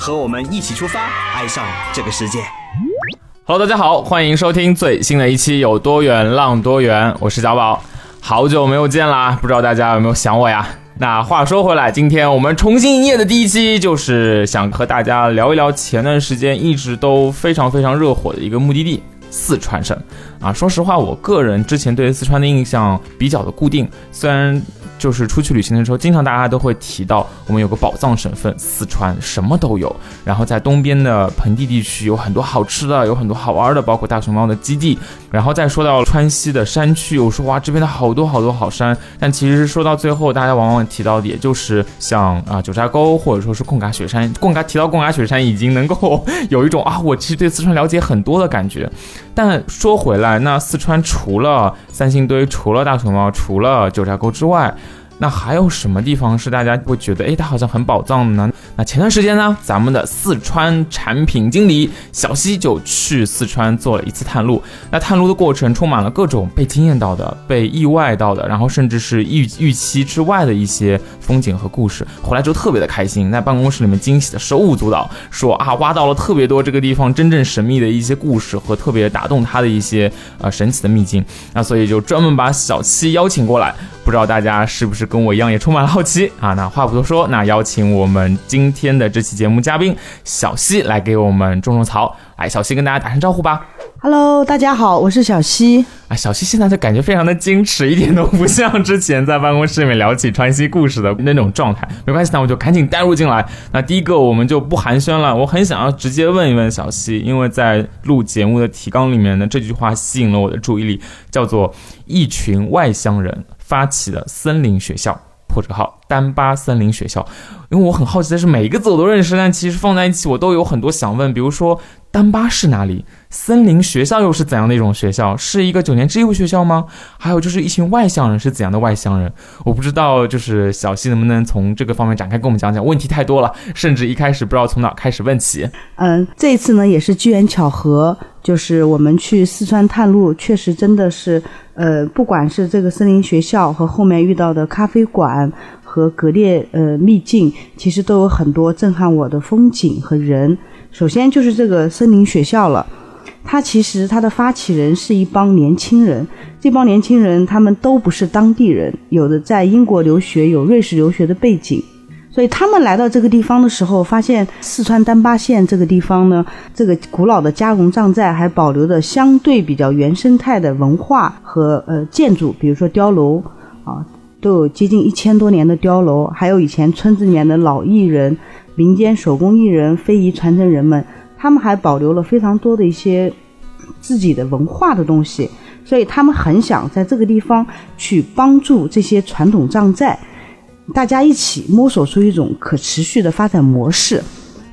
和我们一起出发，爱上这个世界。Hello，大家好，欢迎收听最新的一期《有多远浪多远》，我是小宝，好久没有见啦，不知道大家有没有想我呀？那话说回来，今天我们重新营业的第一期，就是想和大家聊一聊前段时间一直都非常非常热火的一个目的地——四川省啊。说实话，我个人之前对四川的印象比较的固定，虽然。就是出去旅行的时候，经常大家都会提到我们有个宝藏省份四川，什么都有。然后在东边的盆地地区有很多好吃的，有很多好玩的，包括大熊猫的基地。然后再说到川西的山区，我说哇，这边的好多好多好山。但其实说到最后，大家往往提到的也就是像啊九寨沟，或者说是贡嘎雪山。贡嘎提到贡嘎雪山，已经能够有一种啊，我其实对四川了解很多的感觉。但说回来，那四川除了三星堆、除了大熊猫、除了九寨沟之外，那还有什么地方是大家会觉得，哎，它好像很宝藏的呢？那前段时间呢，咱们的四川产品经理小西就去四川做了一次探路。那探路的过程充满了各种被惊艳到的、被意外到的，然后甚至是预预期之外的一些风景和故事。回来之后特别的开心，在办公室里面惊喜的手舞足蹈，说啊，挖到了特别多这个地方真正神秘的一些故事和特别打动他的一些呃神奇的秘境。那所以就专门把小七邀请过来。不知道大家是不是跟我一样也充满了好奇啊？那话不多说，那邀请我们今天的这期节目嘉宾小西来给我们种种草。来，小西跟大家打声招呼吧。Hello，大家好，我是小西。啊，小西现在就感觉非常的矜持，一点都不像之前在办公室里面聊起川西故事的那种状态。没关系，那我就赶紧带入进来。那第一个我们就不寒暄了，我很想要直接问一问小西，因为在录节目的提纲里面呢，这句话吸引了我的注意力，叫做“一群外乡人发起的森林学校”。破折号丹巴森林学校，因为我很好奇的是，每一个字我都认识，但其实放在一起我都有很多想问，比如说丹巴是哪里？森林学校又是怎样的一种学校？是一个九年制义务学校吗？还有就是一群外乡人是怎样的外乡人？我不知道，就是小溪能不能从这个方面展开跟我们讲讲？问题太多了，甚至一开始不知道从哪开始问起。嗯，这一次呢也是机缘巧合，就是我们去四川探路，确实真的是，呃，不管是这个森林学校和后面遇到的咖啡馆和格列呃秘境，其实都有很多震撼我的风景和人。首先就是这个森林学校了。它其实它的发起人是一帮年轻人，这帮年轻人他们都不是当地人，有的在英国留学，有瑞士留学的背景，所以他们来到这个地方的时候，发现四川丹巴县这个地方呢，这个古老的加绒藏寨还保留着相对比较原生态的文化和呃建筑，比如说碉楼啊，都有接近一千多年的碉楼，还有以前村子里面的老艺人、民间手工艺人、非遗传承人们。他们还保留了非常多的一些自己的文化的东西，所以他们很想在这个地方去帮助这些传统藏寨，大家一起摸索出一种可持续的发展模式。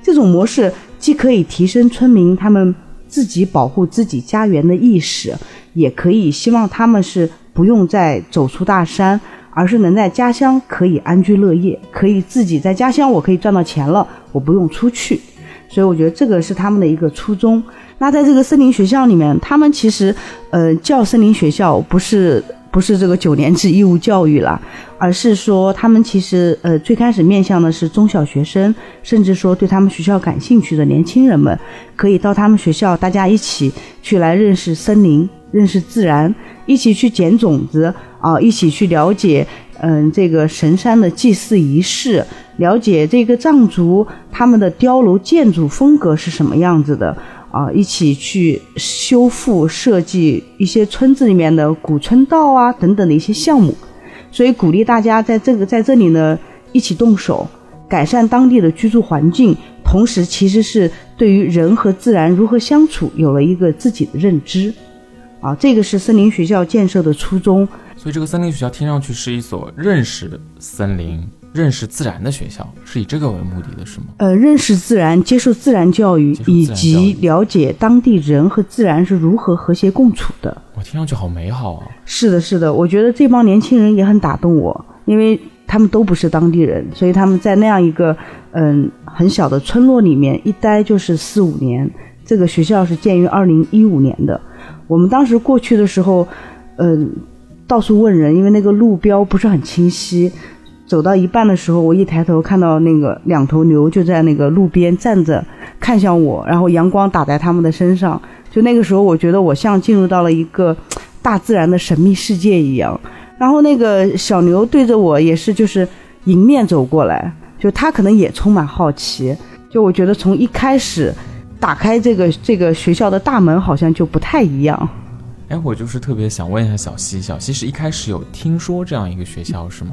这种模式既可以提升村民他们自己保护自己家园的意识，也可以希望他们是不用再走出大山，而是能在家乡可以安居乐业，可以自己在家乡我可以赚到钱了，我不用出去。所以我觉得这个是他们的一个初衷。那在这个森林学校里面，他们其实呃叫森林学校不是不是这个九年制义务教育了，而是说他们其实呃最开始面向的是中小学生，甚至说对他们学校感兴趣的年轻人们，可以到他们学校，大家一起去来认识森林、认识自然，一起去捡种子啊，一起去了解嗯这个神山的祭祀仪式。了解这个藏族他们的碉楼建筑风格是什么样子的啊，一起去修复设计一些村子里面的古村道啊等等的一些项目，所以鼓励大家在这个在这里呢一起动手，改善当地的居住环境，同时其实是对于人和自然如何相处有了一个自己的认知，啊，这个是森林学校建设的初衷。所以这个森林学校听上去是一所认识森林。认识自然的学校，是以这个为目的的，是吗？呃，认识自然，接受自然教育，以及了解当地人和自然是如何和谐共处的。我听上去好美好啊！是的，是的，我觉得这帮年轻人也很打动我，因为他们都不是当地人，所以他们在那样一个嗯很小的村落里面一待就是四五年。这个学校是建于二零一五年的，我们当时过去的时候，嗯，到处问人，因为那个路标不是很清晰。走到一半的时候，我一抬头看到那个两头牛就在那个路边站着，看向我，然后阳光打在他们的身上。就那个时候，我觉得我像进入到了一个 大自然的神秘世界一样。然后那个小牛对着我也是就是迎面走过来，就它可能也充满好奇。就我觉得从一开始打开这个这个学校的大门，好像就不太一样。哎，我就是特别想问一下小西，小西是一开始有听说这样一个学校是吗？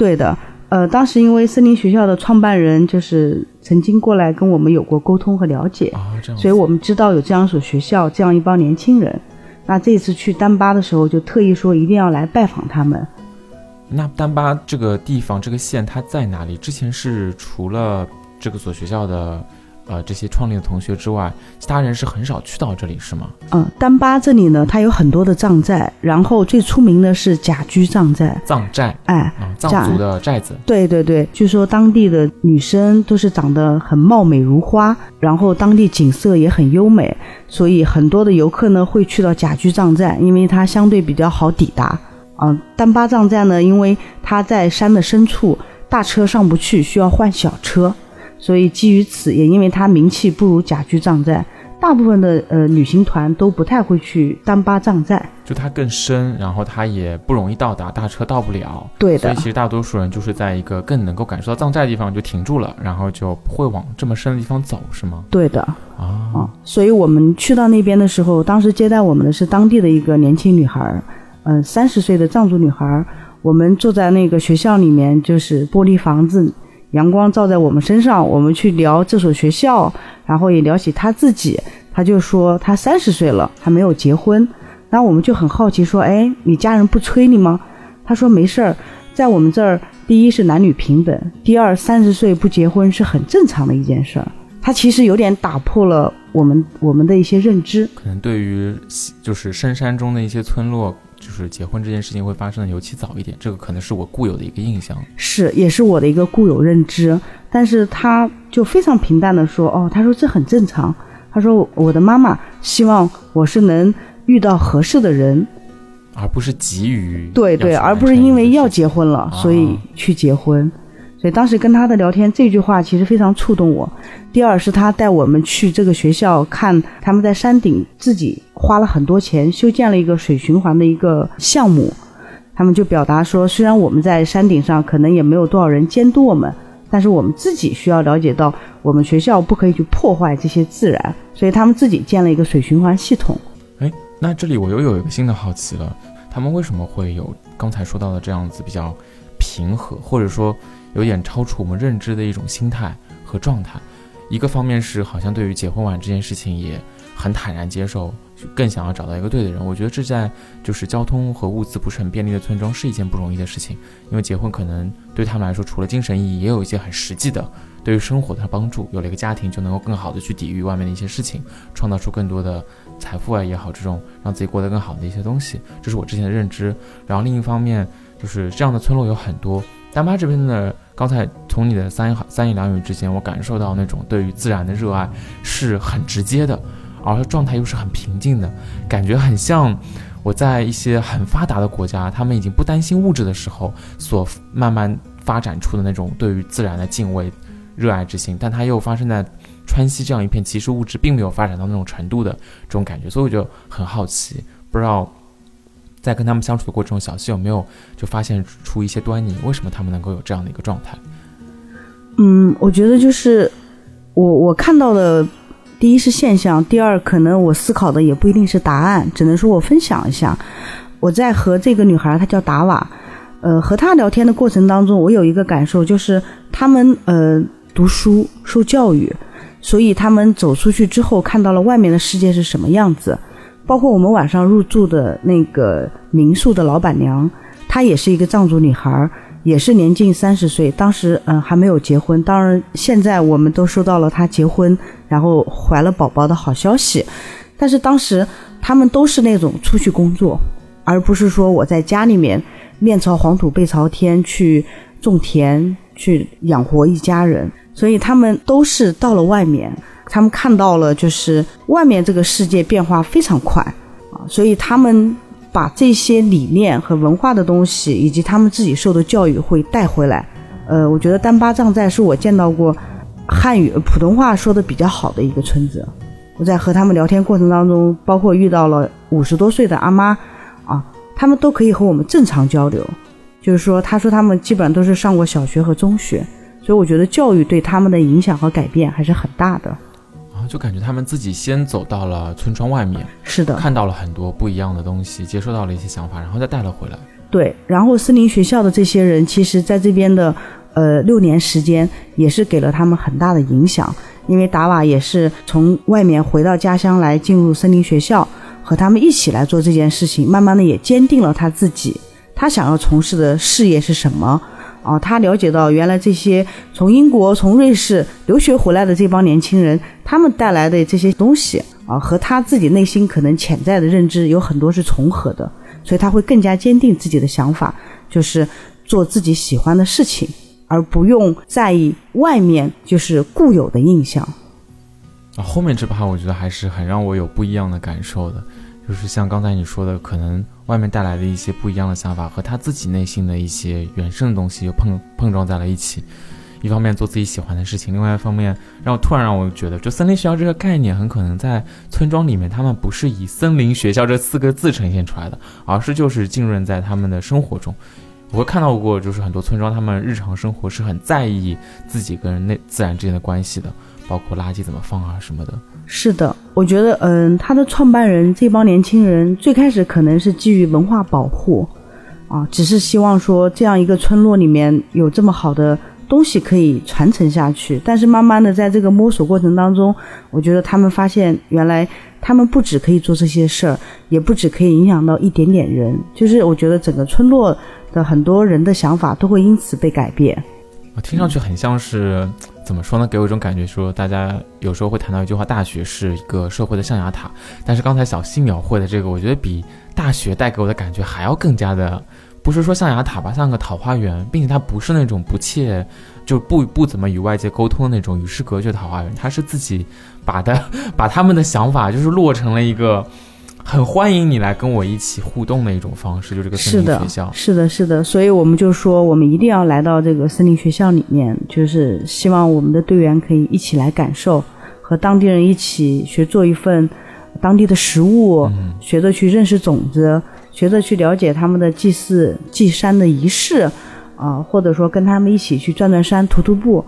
对的，呃，当时因为森林学校的创办人就是曾经过来跟我们有过沟通和了解，所以我们知道有这样一所学校，这样一帮年轻人。那这次去丹巴的时候，就特意说一定要来拜访他们。那丹巴这个地方这个县它在哪里？之前是除了这个所学校的呃这些创立的同学之外，其他人是很少去到这里是吗？嗯，丹巴这里呢，它有很多的藏寨，然后最出名的是甲居藏寨。藏寨哎，啊，藏族的寨子。对对对，据说当地的女生都是长得很貌美如花，然后当地景色也很优美，所以很多的游客呢会去到甲居藏寨，因为它相对比较好抵达。嗯、丹巴藏寨呢，因为它在山的深处，大车上不去，需要换小车，所以基于此，也因为它名气不如甲居藏寨，大部分的呃旅行团都不太会去丹巴藏寨。就它更深，然后它也不容易到达，大车到不了。对的所以其实大多数人就是在一个更能够感受到藏寨的地方就停住了，然后就不会往这么深的地方走，是吗？对的，啊，啊，所以我们去到那边的时候，当时接待我们的是当地的一个年轻女孩儿，嗯、三十岁的藏族女孩儿。我们住在那个学校里面，就是玻璃房子，阳光照在我们身上，我们去聊这所学校，然后也聊起他自己。他就说他三十岁了，还没有结婚。然后我们就很好奇说，哎，你家人不催你吗？他说没事儿，在我们这儿，第一是男女平等，第二三十岁不结婚是很正常的一件事儿。他其实有点打破了我们我们的一些认知。可能对于就是深山中的一些村落，就是结婚这件事情会发生的尤其早一点，这个可能是我固有的一个印象。是，也是我的一个固有认知。但是他就非常平淡的说：“哦，他说这很正常。他说我的妈妈希望我是能遇到合适的人，而不是急于对对，而不是因为要结婚了，啊所以去结婚。所以当时跟他的聊天，这句话其实非常触动我。第二是他带我们去这个学校看，他们在山顶自己花了很多钱修建了一个水循环的一个项目。他们就表达说，虽然我们在山顶上可能也没有多少人监督我们，但是我们自己需要了解到，我们学校不可以去破坏这些自然，所以他们自己建了一个水循环系统。哎，那这里我又有一个新的好奇了，他们为什么会有刚才说到的这样子比较平和，或者说有点超出我们认知的一种心态和状态？一个方面是好像对于结婚晚这件事情也很坦然接受，更想要找到一个对的人。我觉得这在就是交通和物资不是很便利的村庄是一件不容易的事情，因为结婚可能对他们来说，除了精神意义，也有一些很实际的对于生活的帮助。有了一个家庭，就能够更好的去抵御外面的一些事情，创造出更多的财富啊也好，这种让自己过得更好的一些东西，这是我之前的认知。然后另一方面，就是这样的村落有很多。丹巴这边的，刚才从你的三言三言两语之间，我感受到那种对于自然的热爱是很直接的，而状态又是很平静的，感觉很像我在一些很发达的国家，他们已经不担心物质的时候，所慢慢发展出的那种对于自然的敬畏、热爱之心，但它又发生在川西这样一片其实物质并没有发展到那种程度的这种感觉，所以我就很好奇，不知道在跟他们相处的过程中，小西有没有就发现出一些端倪？为什么他们能够有这样的一个状态？嗯，我觉得就是我我看到的，第一是现象，第二可能我思考的也不一定是答案，只能说我分享一下。我在和这个女孩，她叫达瓦，呃，和她聊天的过程当中，我有一个感受，就是他们呃读书受教育，所以他们走出去之后，看到了外面的世界是什么样子。包括我们晚上入住的那个民宿的老板娘，她也是一个藏族女孩，也是年近三十岁，当时嗯还没有结婚。当然，现在我们都收到了她结婚，然后怀了宝宝的好消息。但是当时他们都是那种出去工作，而不是说我在家里面面朝黄土背朝天去种田去养活一家人。所以他们都是到了外面，他们看到了就是外面这个世界变化非常快啊，所以他们。把这些理念和文化的东西，以及他们自己受的教育会带回来。呃，我觉得丹巴藏寨是我见到过汉语普通话说的比较好的一个村子。我在和他们聊天过程当中，包括遇到了五十多岁的阿妈啊，他们都可以和我们正常交流。就是说，他说他们基本上都是上过小学和中学，所以我觉得教育对他们的影响和改变还是很大的。就感觉他们自己先走到了村庄外面，是的，看到了很多不一样的东西，接收到了一些想法，然后再带了回来。对，然后森林学校的这些人，其实在这边的呃六年时间，也是给了他们很大的影响。因为达瓦也是从外面回到家乡来进入森林学校，和他们一起来做这件事情，慢慢的也坚定了他自己，他想要从事的事业是什么。哦，他了解到原来这些从英国、从瑞士留学回来的这帮年轻人，他们带来的这些东西啊，和他自己内心可能潜在的认知有很多是重合的，所以他会更加坚定自己的想法，就是做自己喜欢的事情，而不用在意外面就是固有的印象。啊，后面这趴我觉得还是很让我有不一样的感受的。就是像刚才你说的，可能外面带来的一些不一样的想法和他自己内心的一些原生的东西又碰碰撞在了一起。一方面做自己喜欢的事情，另外一方面让我突然让我觉得，就森林学校这个概念很可能在村庄里面，他们不是以森林学校这四个字呈现出来的，而是就是浸润在他们的生活中。我会看到过，就是很多村庄他们日常生活是很在意自己跟那自然之间的关系的，包括垃圾怎么放啊什么的。是的，我觉得，嗯，他的创办人这帮年轻人最开始可能是基于文化保护，啊，只是希望说这样一个村落里面有这么好的东西可以传承下去。但是慢慢的在这个摸索过程当中，我觉得他们发现，原来他们不止可以做这些事儿，也不止可以影响到一点点人，就是我觉得整个村落的很多人的想法都会因此被改变。我听上去很像是。怎么说呢？给我一种感觉，说大家有时候会谈到一句话：大学是一个社会的象牙塔。但是刚才小溪描绘的这个，我觉得比大学带给我的感觉还要更加的，不是说象牙塔吧，像个桃花源，并且它不是那种不切，就不不怎么与外界沟通的那种与世隔绝的桃花源，它是自己把的 把他们的想法就是落成了一个。很欢迎你来跟我一起互动的一种方式，就这个森林学校。是的，是的，所以我们就说，我们一定要来到这个森林学校里面，就是希望我们的队员可以一起来感受，和当地人一起学做一份当地的食物，学着去认识种子，学着去了解他们的祭祀祭山的仪式，啊，或者说跟他们一起去转转山、徒徒步，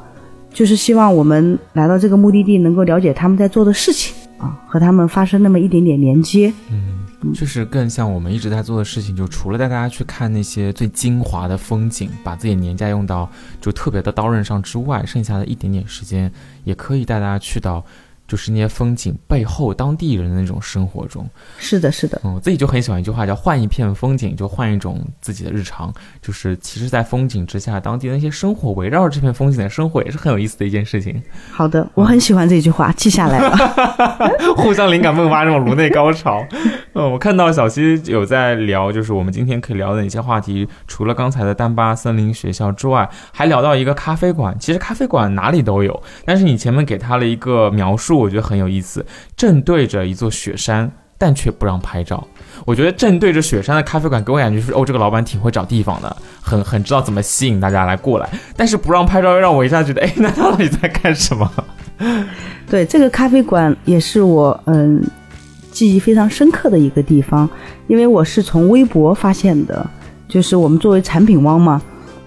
就是希望我们来到这个目的地，能够了解他们在做的事情。啊，和他们发生那么一点点连接，嗯，就是更像我们一直在做的事情，就除了带大家去看那些最精华的风景，把自己年假用到就特别的刀刃上之外，剩下的一点点时间，也可以带大家去到。就是那些风景背后当地人的那种生活中，是的，是的。嗯，我自己就很喜欢一句话，叫“换一片风景，就换一种自己的日常”。就是其实，在风景之下，当地那些生活围绕着这片风景的生活，也是很有意思的一件事情。好的，我很喜欢这句话，记下来了。互相灵感迸发，这种颅内高潮。嗯，我看到小溪有在聊，就是我们今天可以聊的哪些话题？除了刚才的丹巴森林学校之外，还聊到一个咖啡馆。其实咖啡馆哪里都有，但是你前面给他了一个描述。我觉得很有意思，正对着一座雪山，但却不让拍照。我觉得正对着雪山的咖啡馆给我感觉是，哦，这个老板挺会找地方的，很很知道怎么吸引大家来过来。但是不让拍照，又让我一下觉得，哎，那到底在干什么？对，这个咖啡馆也是我嗯记忆非常深刻的一个地方，因为我是从微博发现的，就是我们作为产品汪嘛。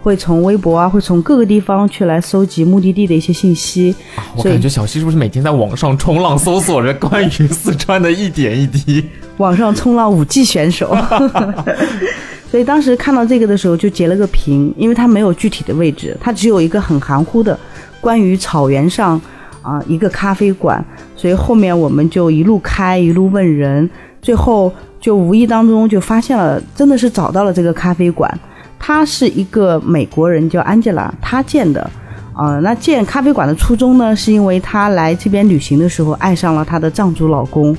会从微博啊，会从各个地方去来搜集目的地的一些信息。我感觉小溪是不是每天在网上冲浪搜索着关于四川的一点一滴？网上冲浪五 G 选手。所以当时看到这个的时候就截了个屏，因为它没有具体的位置，它只有一个很含糊的关于草原上啊一个咖啡馆。所以后面我们就一路开一路问人，最后就无意当中就发现了，真的是找到了这个咖啡馆。他是一个美国人叫 Angela，他建的。啊、那建咖啡馆的初衷呢，是因为她来这边旅行的时候爱上了她的藏族老公，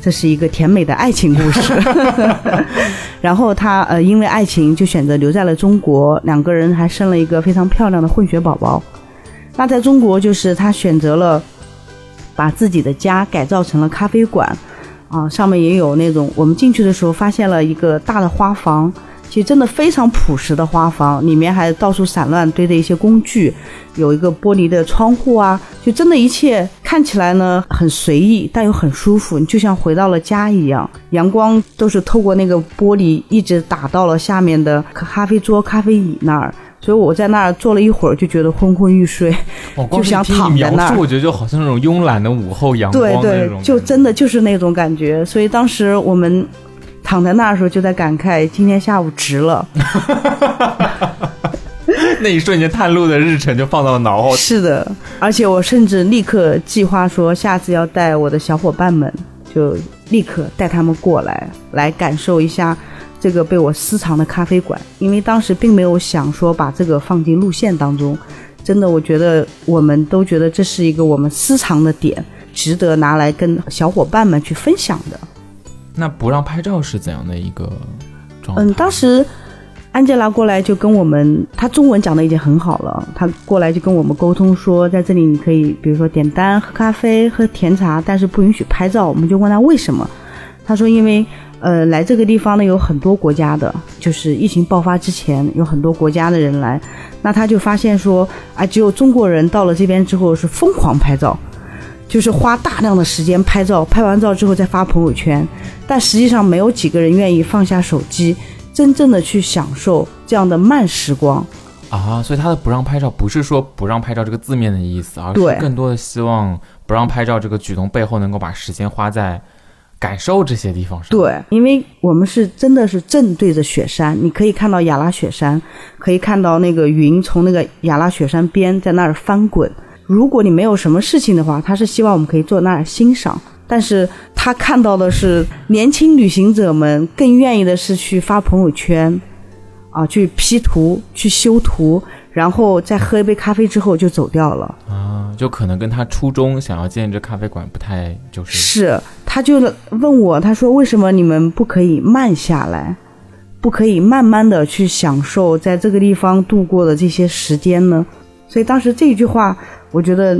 这是一个甜美的爱情故事。然后她呃因为爱情就选择留在了中国，两个人还生了一个非常漂亮的混血宝宝。那在中国就是她选择了把自己的家改造成了咖啡馆，啊，上面也有那种我们进去的时候发现了一个大的花房。其实真的非常朴实的花房，里面还到处散乱堆着一些工具，有一个玻璃的窗户啊，就真的一切看起来呢很随意，但又很舒服，你就像回到了家一样。阳光都是透过那个玻璃一直打到了下面的咖啡桌、咖啡椅那儿，所以我在那儿坐了一会儿，就觉得昏昏欲睡。就想躺在那儿，我觉得就好像那种慵懒的午后阳光对对就真的就是那种感觉。所以当时我们躺在那儿的时候，就在感慨今天下午值了。那一瞬间探路的日程就放到了脑后。是的，而且我甚至立刻计划说，下次要带我的小伙伴们，就立刻带他们过来，来感受一下这个被我私藏的咖啡馆。因为当时并没有想说把这个放进路线当中，真的，我觉得我们都觉得这是一个我们私藏的点，值得拿来跟小伙伴们去分享的。那不让拍照是怎样的一个状态？嗯，当时安吉拉过来就跟我们，她中文讲的已经很好了，她过来就跟我们沟通说，在这里你可以比如说点单、喝咖啡、喝甜茶，但是不允许拍照。我们就问她为什么，她说因为呃来这个地方呢有很多国家的，就是疫情爆发之前有很多国家的人来，那她就发现说啊，只有中国人到了这边之后是疯狂拍照。就是花大量的时间拍照，拍完照之后再发朋友圈，但实际上没有几个人愿意放下手机，真正的去享受这样的慢时光。啊，所以他的不让拍照不是说不让拍照这个字面的意思，而是更多的希望不让拍照这个举动背后能够把时间花在感受这些地方上。，对，因为我们是真的是正对着雪山，你可以看到雅拉雪山，可以看到那个云从那个雅拉雪山边在那儿翻滚。如果你没有什么事情的话，他是希望我们可以坐那儿欣赏。但是他看到的是年轻旅行者们更愿意的是去发朋友圈，啊，去 P 图、去修图，然后再喝一杯咖啡之后就走掉了。啊，就可能跟他初衷想要建这咖啡馆不太就是是，他就问我，他说为什么你们不可以慢下来，不可以慢慢的去享受在这个地方度过的这些时间呢？所以当时这句话，我觉得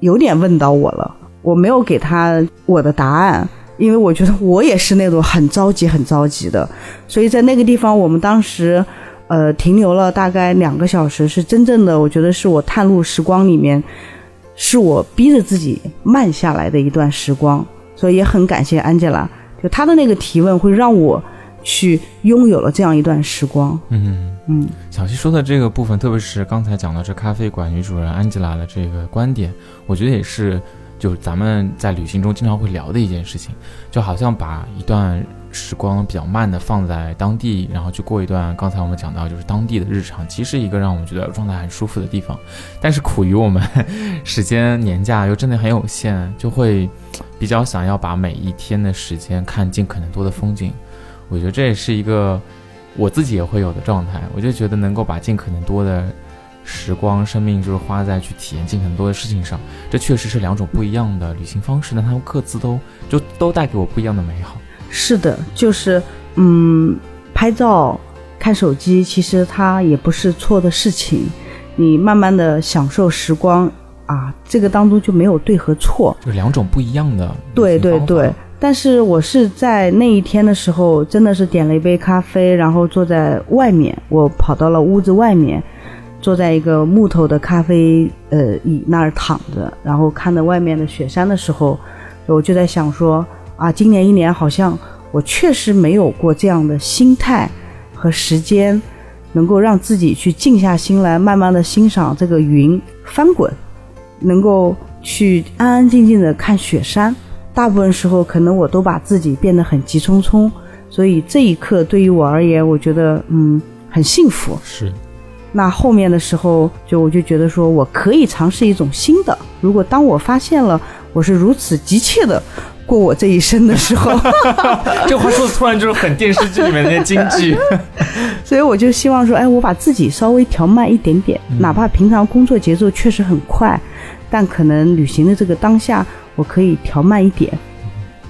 有点问到我了，我没有给他我的答案。因为我觉得我也是那种很着急、很着急的，所以在那个地方，我们当时，呃，停留了大概两个小时，是真正的，我觉得是我探路时光里面，是我逼着自己慢下来的一段时光。所以也很感谢安吉拉，就她的那个提问会让我去拥有了这样一段时光。嗯。嗯，小溪说的这个部分，特别是刚才讲到这咖啡馆女主人安吉拉的这个观点，我觉得也是，就是咱们在旅行中经常会聊的一件事情，就好像把一段时光比较慢的放在当地，然后去过一段刚才我们讲到就是当地的日常，其实一个让我们觉得状态很舒服的地方，但是苦于我们 时间年假又真的很有限，就会比较想要把每一天的时间看尽可能多的风景，我觉得这也是一个。我自己也会有的状态，我就觉得能够把尽可能多的时光、生命，就是花在去体验尽可能多的事情上，这确实是两种不一样的旅行方式，但他们各自都就都带给我不一样的美好。是的，就是嗯，拍照、看手机，其实它也不是错的事情。你慢慢的享受时光啊，这个当中就没有对和错。就两种不一样的对对对，但是我是在那一天的时候，真的是点了一杯咖啡，然后坐在外面，我跑到了屋子外面，坐在一个木头的咖啡呃椅那儿躺着，然后看着外面的雪山的时候，我就在想说啊，今年一年好像我确实没有过这样的心态和时间，能够让自己去静下心来，慢慢的欣赏这个云翻滚，能够去安安静静的看雪山。大部分时候，可能我都把自己变得很急匆匆，所以这一刻对于我而言，我觉得嗯很幸福。是那后面的时候，就我就觉得说我可以尝试一种新的。如果当我发现了我是如此急切的过我这一生的时候。这话说的突然就是很电视剧里面那些京剧。所以我就希望说，哎，我把自己稍微调慢一点点，哪怕平常工作节奏确实很快，但可能旅行的这个当下，我可以调慢一点。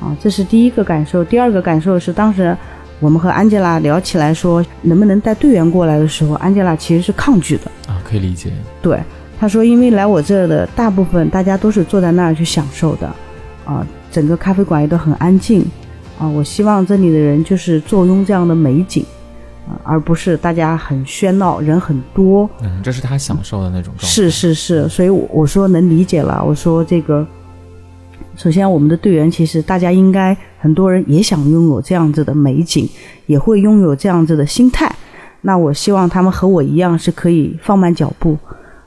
啊，这是第一个感受。第二个感受是，当时我们和安吉拉聊起来说，能不能带队员过来的时候，安吉拉其实是抗拒的。啊，可以理解。对，他说，因为来我这的大部分大家都是坐在那儿去享受的，啊，整个咖啡馆也都很安静，啊，我希望这里的人就是坐拥这样的美景，啊，而不是大家很喧闹，人很多。嗯，这是他享受的那种状态。是是是，所以我说能理解了。我说这个，首先我们的队员其实大家应该很多人也想拥有这样子的美景，也会拥有这样子的心态。那我希望他们和我一样是可以放慢脚步，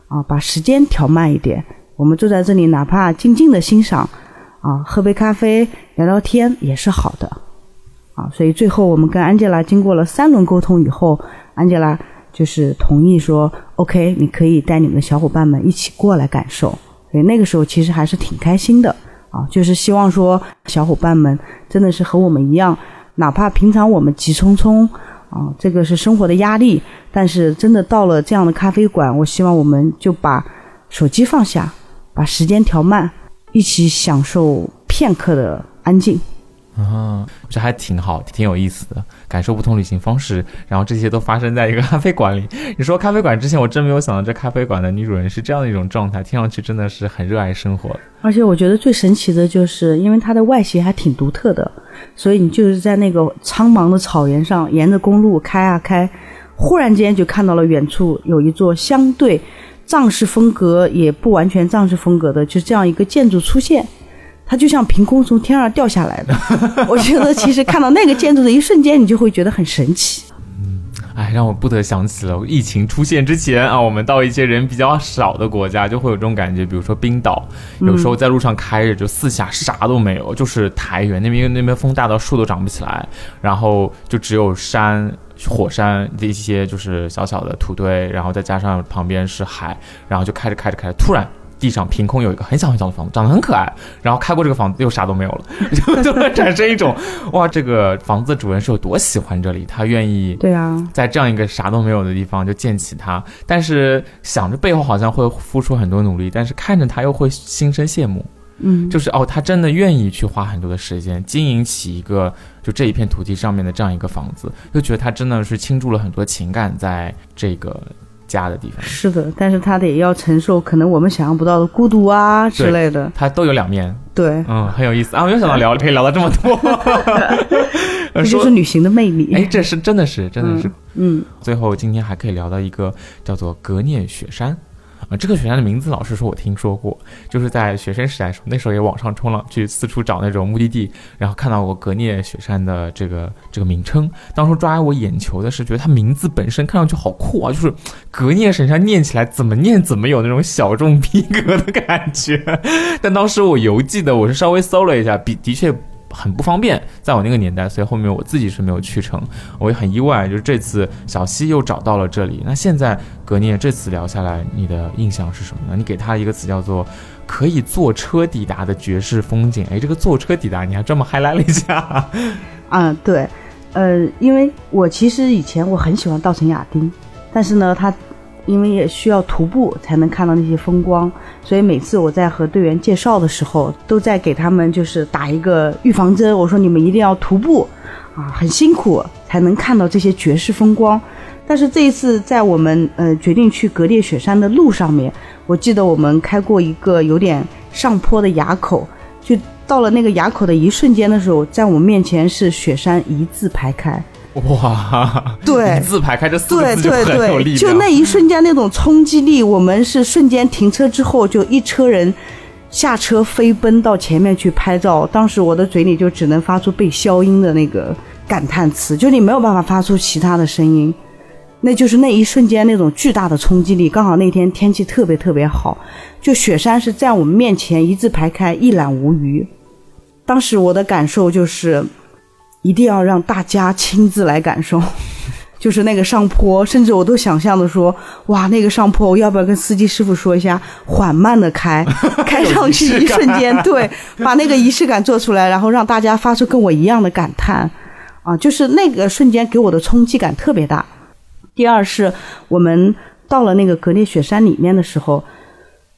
啊，把时间调慢一点。我们坐在这里，哪怕静静的欣赏，啊，喝杯咖啡，聊聊天也是好的，啊。所以最后我们跟安吉拉经过了三轮沟通以后，安吉拉就是同意说，OK，你可以带你们的小伙伴们一起过来感受。所以那个时候其实还是挺开心的，啊，就是希望说小伙伴们真的是和我们一样，哪怕平常我们急匆匆。啊，这个是生活的压力，但是真的到了这样的咖啡馆，我希望我们就把手机放下，把时间调慢，一起享受片刻的安静。啊，这还挺好，挺有意思的，感受不同旅行方式。然后这些都发生在一个咖啡馆里。你说咖啡馆之前，我真没有想到这咖啡馆的女主人是这样的一种状态，听上去真的是很热爱生活。而且我觉得最神奇的就是，因为它的外形还挺独特的，所以你就是在那个苍茫的草原上，沿着公路开啊开，忽然间就看到了远处有一座相对藏式风格也不完全藏式风格的，就这样一个建筑出现。它就像凭空从天上掉下来的，我觉得其实看到那个建筑的一瞬间，你就会觉得很神奇。嗯，哎，让我不得想起了疫情出现之前啊，我们到一些人比较少的国家，就会有这种感觉。比如说冰岛，有时候在路上开着，就四下啥都没有，就是苔原那边，因为那边风大到树都长不起来，然后就只有山、火山的一些就是小小的土堆，然后再加上旁边是海，然后就开着开着开着，突然。地上凭空有一个很小很小的房子，长得很可爱。然后开过这个房子，又啥都没有了，就会产生一种哇，这个房子的主人是有多喜欢这里，他愿意对啊，在这样一个啥都没有的地方就建起它。但是想着背后好像会付出很多努力，但是看着他又会心生羡慕。嗯，就是哦，他真的愿意去花很多的时间经营起一个就这一片土地上面的这样一个房子，就觉得他真的是倾注了很多情感在这个。家的地方是的，但是他得要承受可能我们想象不到的孤独啊之类的，他都有两面。对，嗯，很有意思啊！没有想到聊可以聊到这么多，这就是旅行的魅力。哎，这是真的是真的是，嗯。最后今天还可以聊到一个叫做格聂雪山。啊，这个雪山的名字，老实说，我听说过，就是在学生时代的时候，那时候也网上冲浪，去四处找那种目的地，然后看到过格聂雪山的这个这个名称。当初抓我眼球的是，觉得它名字本身看上去好酷啊，就是格聂神山，念起来怎么念怎么有那种小众逼格的感觉。但当时我犹记得，我是稍微搜了一下，比的确。很不方便，在我那个年代，所以后面我自己是没有去成。我也很意外，就是这次小西又找到了这里。那现在格聂这次聊下来，你的印象是什么呢？你给他一个词叫做“可以坐车抵达的绝世风景”。哎，这个坐车抵达，你还专门还来了一下。啊，对，呃，因为我其实以前我很喜欢稻城亚丁，但是呢，他。因为也需要徒步才能看到那些风光，所以每次我在和队员介绍的时候，都在给他们就是打一个预防针。我说你们一定要徒步，啊，很辛苦才能看到这些绝世风光。但是这一次在我们呃决定去格列雪山的路上面，我记得我们开过一个有点上坡的垭口，就到了那个垭口的一瞬间的时候，在我们面前是雪山一字排开。哇，对，字排开这四个字就很有力量。就那一瞬间那种冲击力，我们是瞬间停车之后，就一车人下车飞奔到前面去拍照。当时我的嘴里就只能发出被消音的那个感叹词，就你没有办法发出其他的声音。那就是那一瞬间那种巨大的冲击力。刚好那天天气特别特别好，就雪山是在我们面前一字排开，一览无余。当时我的感受就是。一定要让大家亲自来感受，就是那个上坡，甚至我都想象的说，哇，那个上坡我要不要跟司机师傅说一下，缓慢的开，开上去一瞬间，对，把那个仪式感做出来，然后让大家发出跟我一样的感叹，啊，就是那个瞬间给我的冲击感特别大。第二是我们到了那个格聂雪山里面的时候。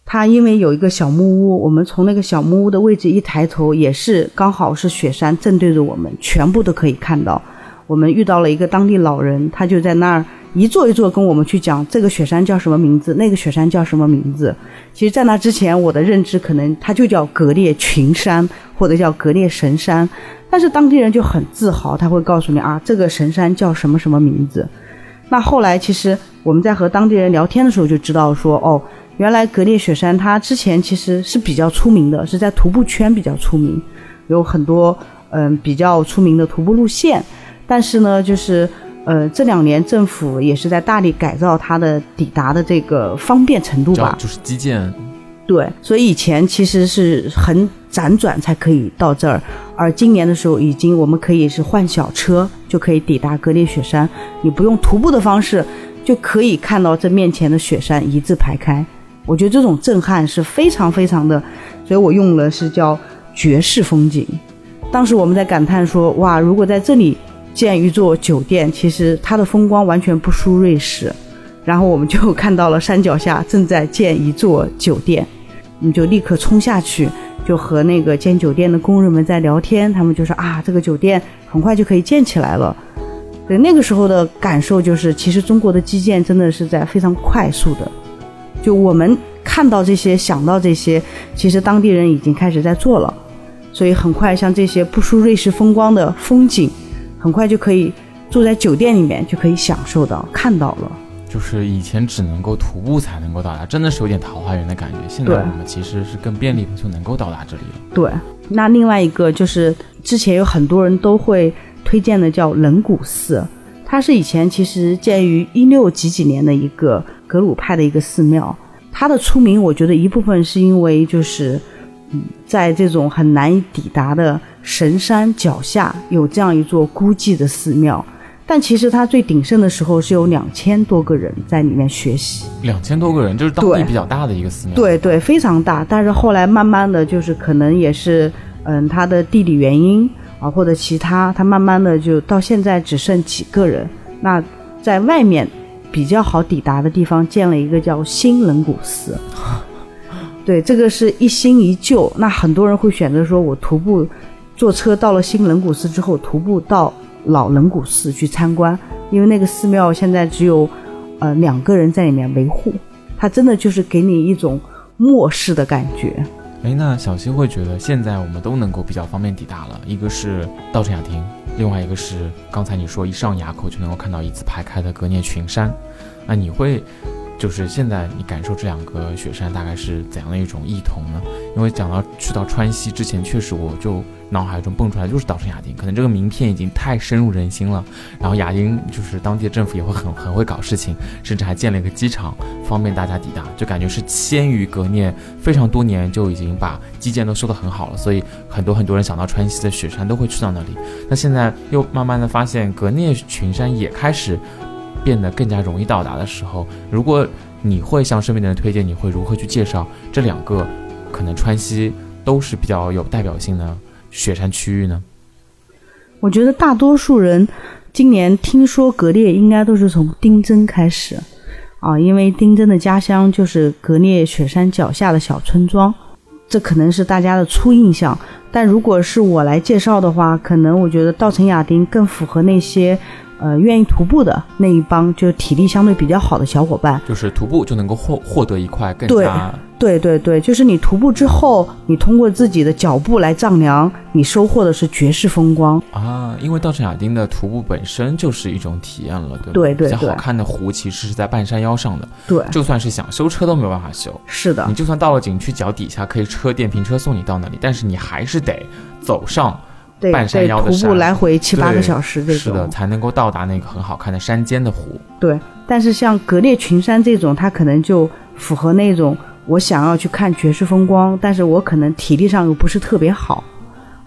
它因为有一个小木屋，我们从那个小木屋的位置一抬头，也是刚好是雪山正对着我们，全部都可以看到。我们遇到了一个当地老人，他就在那儿一座一座跟我们去讲这个雪山叫什么名字，那个雪山叫什么名字。其实，在那之前，我的认知可能它就叫格列群山或者叫格列神山，但是当地人就很自豪，他会告诉你啊，这个神山叫什么什么名字。那后来，其实我们在和当地人聊天的时候就知道说，哦。原来格聂雪山它之前其实是比较出名的，是在徒步圈比较出名，有很多嗯比较出名的徒步路线。但是呢，就是呃这两年政府也是在大力改造它的抵达的这个方便程度吧，就是基建。对，所以以前其实是很辗转才可以到这儿，而今年的时候已经我们可以是换小车就可以抵达格列雪山，你不用徒步的方式就可以看到这面前的雪山一字排开。我觉得这种震撼是非常非常的，所以我用了是叫绝世风景。当时我们在感叹说，哇，如果在这里建一座酒店，其实它的风光完全不输瑞士。然后我们就看到了山脚下正在建一座酒店，你就立刻冲下去，就和那个建酒店的工人们在聊天。他们就说啊，这个酒店很快就可以建起来了。对，那个时候的感受就是，其实中国的基建真的是在非常快速的。就我们看到这些，想到这些，其实当地人已经开始在做了，所以很快像这些不输瑞士风光的风景，很快就可以住在酒店里面就可以享受到看到了。就是以前只能够徒步才能够到达，真的是有点桃花源的感觉。现在我们其实是更便利的就能够到达这里了。对，那另外一个就是之前有很多人都会推荐的叫冷谷寺，它是以前其实建于一六几几年的一个。格鲁派的一个寺庙，它的出名，我觉得一部分是因为就是，嗯，在这种很难以抵达的神山脚下有这样一座孤寂的寺庙，但其实它最鼎盛的时候是有两千多个人在里面学习，两千多个人就是当地比较大的一个寺庙，对对，非常大。但是后来慢慢的就是可能也是，嗯，它的地理原因啊或者其他，它慢慢的就到现在只剩几个人。那在外面。比较好抵达的地方建了一个叫新冷古寺，对，这个是一新一旧。那很多人会选择说，我徒步坐车到了新冷古寺之后，徒步到老冷谷寺去参观，因为那个寺庙现在只有呃两个人在里面维护，它真的就是给你一种末世的感觉。哎，那小溪会觉得现在我们都能够比较方便抵达了，一个是稻城亚丁。另外一个是，刚才你说一上垭口就能够看到一字排开的格聂群山，那你会，就是现在你感受这两个雪山大概是怎样的一种异同呢？因为讲到去到川西之前，确实我就。脑海中蹦出来就是稻城亚丁，可能这个名片已经太深入人心了。然后亚丁就是当地的政府也会很很会搞事情，甚至还建了一个机场，方便大家抵达，就感觉是先于格聂非常多年就已经把基建都修得很好了。所以很多很多人想到川西的雪山都会去到那里。那现在又慢慢的发现格聂群山也开始变得更加容易到达的时候，如果你会向身边的人推荐，你会如何去介绍这两个可能川西都是比较有代表性的？雪山区域呢？我觉得大多数人今年听说格列，应该都是从丁真开始啊，因为丁真的家乡就是格列雪山脚下的小村庄，这可能是大家的初印象。但如果是我来介绍的话，可能我觉得稻城亚丁更符合那些。呃，愿意徒步的那一帮，就是体力相对比较好的小伙伴，就是徒步就能够获获得一块更加对对对，就是你徒步之后，你通过自己的脚步来丈量，你收获的是绝世风光。啊！因为稻城亚丁的徒步本身就是一种体验了，对对对，比较好看的湖其实是在半山腰上的，对，就算是想修车都没有办法修，是的，你就算到了景区脚底下可以车电瓶车送你到那里，但是你还是得走上。半山腰的徒步来回七八个小时，这种是的，才能够到达那个很好看的山间的湖。对，但是像格列群山这种，它可能就符合那种我想要去看绝世风光，但是我可能体力上又不是特别好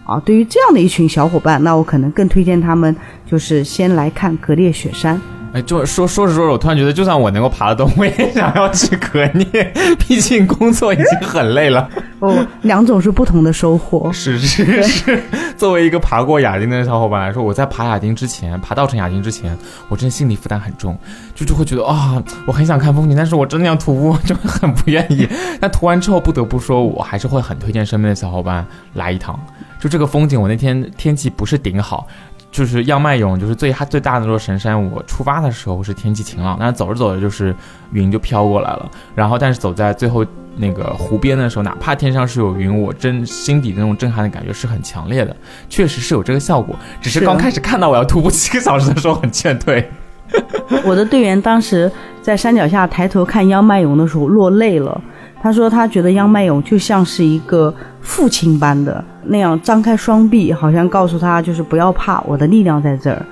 啊。对于这样的一群小伙伴，那我可能更推荐他们就是先来看格列雪山哎，就说说着说着，我突然觉得，就算我能够爬得动，我也想要去革聂，毕竟工作已经很累了。哦，两种是不同的收获。是是是，作为一个爬过亚丁的小伙伴来说，我在爬亚丁之前，爬稻城亚丁之前，我真的心理负担很重，就就会觉得啊、我很想看风景，但是我真的要徒步，就会很不愿意。但涂完之后，不得不说，我还是会很推荐身边的小伙伴来一趟。就这个风景，我那天天气不是顶好。就是央麦勇，就是最它最大的那座神山。我出发的时候是天气晴朗，但是走着走着就是云就飘过来了。然后，但是走在最后那个湖边的时候，哪怕天上是有云，我真心底那种震撼的感觉是很强烈的，确实是有这个效果。只是是刚开始看到我要徒步七个小时的时候很劝退。我的队员当时在山脚下抬头看央麦勇的时候落泪了。他说他觉得央麦勇就像是一个父亲般的那样张开双臂，好像告诉他就是不要怕，我的力量在这儿。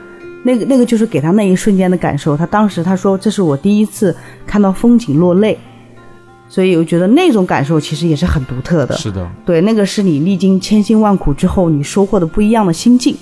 那个那个就是给他那一瞬间的感受。他当时他说这是我第一次看到风景落泪，所以我觉得那种感受其实也是很独特的。是的，对，那个是你历经千辛万苦之后你收获的不一样的心境。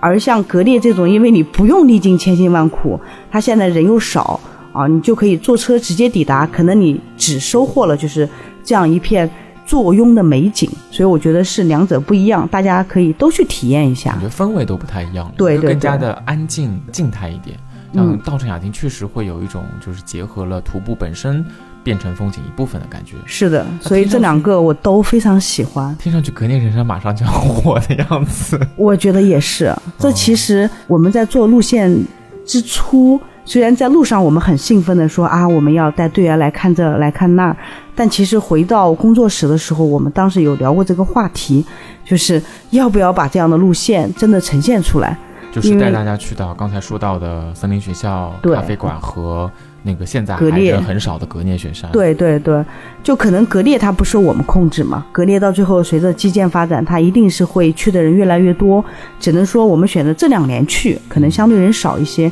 而像格列这种，因为你不用历经千辛万苦，他现在人又少啊，你就可以坐车直接抵达，可能你只收获了就是这样一片坐拥的美景。所以我觉得是两者不一样，大家可以都去体验一下感。觉氛围都不太一样了，对对对更加的安静静态一点。像嗯稻城亚丁确实会有一种就是结合了徒步本身变成风景一部分的感觉。是的，所以这两个我都非常喜欢。听上去格聂人生马上就要火的样子。我觉得也是。这其实我们在做路线之初，虽然在路上我们很兴奋的说啊，我们要带队员来看这来看那儿，但其实回到工作室的时候，我们当时有聊过这个话题，就是要不要把这样的路线真的呈现出来。就是带大家去到刚才说到的森林学校、咖啡馆和那个现在还人很少的格聂雪山。，对对对，就可能格聂它不受我们控制嘛，格聂到最后随着基建发展，它一定是会去的人越来越多。只能说我们选择这两年去，可能相对人少一些。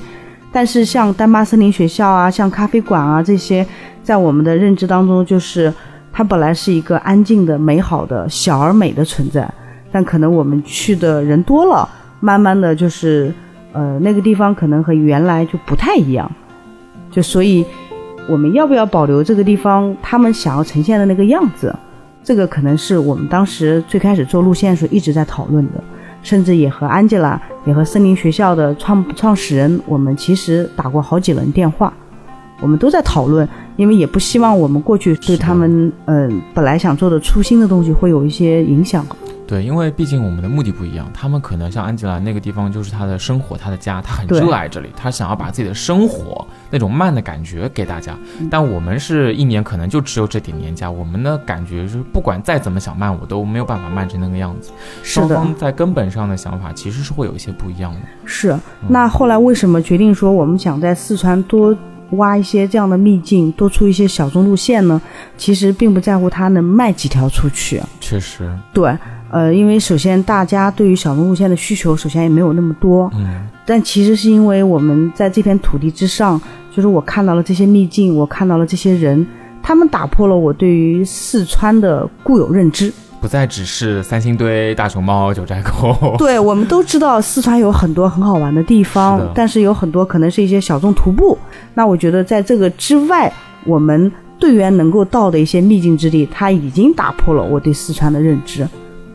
但是像丹巴森林学校啊，像咖啡馆啊这些，在我们的认知当中，就是它本来是一个安静的、美好的、小而美的存在，但可能我们去的人多了，慢慢的就是，呃，那个地方可能和原来就不太一样，就所以我们要不要保留这个地方他们想要呈现的那个样子？这个可能是我们当时最开始做路线的时候一直在讨论的，甚至也和安吉拉，也和森林学校的创创始人，我们其实打过好几轮电话，我们都在讨论，因为也不希望我们过去对他们嗯、本来想做的初心的东西会有一些影响。对，因为毕竟我们的目的不一样，他们可能像安吉拉那个地方就是他的生活，他的家，他很热爱这里，他想要把自己的生活那种慢的感觉给大家。嗯但我们是一年可能就只有这点年假，我们的感觉是不管再怎么想慢，我都没有办法慢成那个样子。双方在根本上的想法其实是会有一些不一样的。是。那后来为什么决定说我们想在四川多挖一些这样的秘境，多出一些小众路线呢？其实并不在乎它能卖几条出去，确实，对，呃，因为首先大家对于小众路线的需求，首先也没有那么多，嗯，但其实是因为我们在这片土地之上，就是我看到了这些秘境，我看到了这些人，他们打破了我对于四川的固有认知。不再只是三星堆、大熊猫、九寨沟。对，我们都知道四川有很多很好玩的地方，是但是有很多可能是一些小众徒步。那我觉得在这个之外，我们队员能够到的一些秘境之地，它已经打破了我对四川的认知。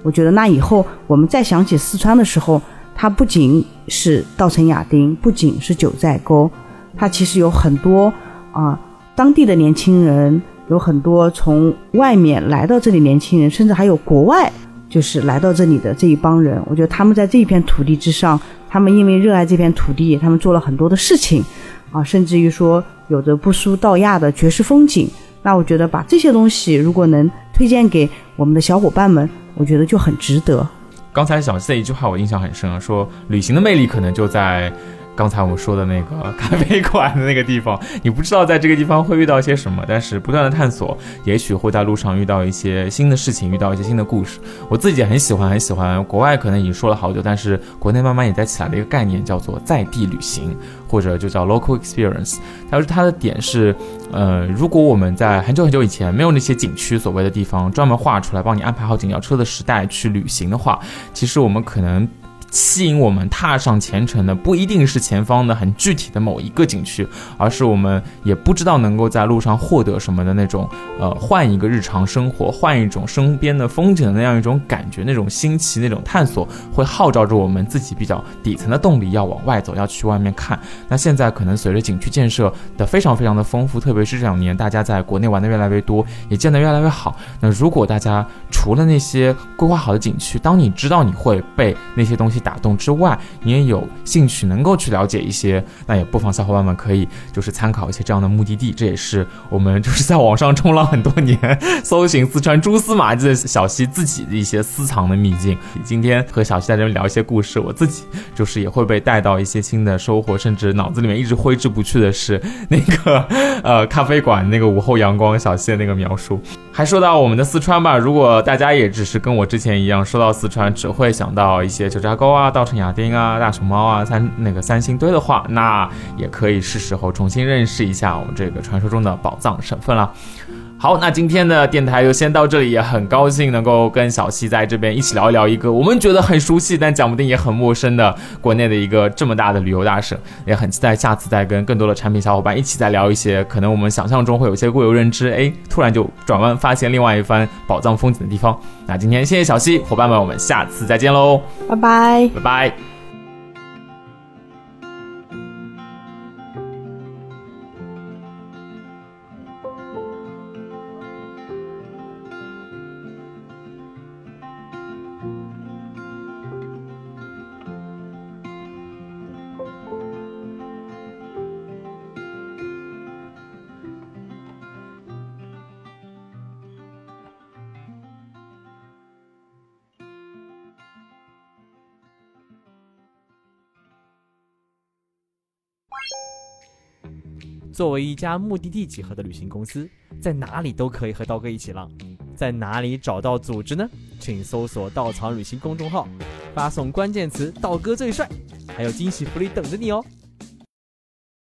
我觉得那以后我们再想起四川的时候，它不仅是稻城亚丁，不仅是九寨沟，它其实有很多啊、当地的年轻人，有很多从外面来到这里年轻人，甚至还有国外就是来到这里的这一帮人。我觉得他们在这一片土地之上，他们因为热爱这片土地，他们做了很多的事情啊，甚至于说有着不输道亚的绝世风景。那我觉得把这些东西如果能推荐给我们的小伙伴们，我觉得就很值得。刚才小 C 一句话我印象很深啊，说旅行的魅力可能就在刚才我们说的那个咖啡馆的那个地方，你不知道在这个地方会遇到些什么，但是不断的探索，也许会在路上遇到一些新的事情，遇到一些新的故事。我自己也很喜欢，很喜欢国外可能已经说了好久，但是国内慢慢也在起来的一个概念，叫做在地旅行，或者就叫 local experience。它是它的点是，呃，如果我们在很久很久以前没有那些景区所谓的地方专门划出来帮你安排好景要车的时代去旅行的话，其实我们可能吸引我们踏上前程的，不一定是前方的很具体的某一个景区，而是我们也不知道能够在路上获得什么的那种，呃，换一个日常生活，换一种身边的风景的那样一种感觉，那种新奇，那种探索，会号召着我们自己比较底层的动力要往外走，要去外面看。那现在可能随着景区建设的非常非常的丰富，特别是这两年大家在国内玩的越来越多，也建得越来越好。那如果大家除了那些规划好的景区，当你知道你会被那些东西打动之外，你也有兴趣能够去了解一些，那也不妨小伙伴们可以就是参考一些这样的目的地。这也是我们就是在网上冲浪很多年，搜寻四川蛛丝马迹的小溪自己的一些私藏的秘境。今天和小溪在这边聊一些故事，我自己就是也会被带到一些新的收获，甚至脑子里面一直挥之不去的是那个呃咖啡馆那个午后阳光小溪的那个描述。还说到我们的四川吧，如果大家也只是跟我之前一样，说到四川只会想到一些九寨沟啊、稻城亚丁啊、大熊猫啊、三那个三星堆的话，那也可以是时候重新认识一下我们这个传说中的宝藏省份了。好，那今天的电台就先到这里，也很高兴能够跟小溪在这边一起聊一聊一个我们觉得很熟悉，但讲不定也很陌生的国内的一个这么大的旅游大省，也很期待下次再跟更多的产品小伙伴一起再聊一些可能我们想象中会有些固有认知，哎，突然就转弯发现另外一番宝藏风景的地方。那今天谢谢小溪伙伴们，我们下次再见喽，拜拜，拜拜。作为一家目的地集合的旅行公司，在哪里都可以和刀哥一起浪。在哪里找到组织呢？请搜索“稻草旅行”公众号，发送关键词“刀哥最帅”，还有惊喜福利等着你哦。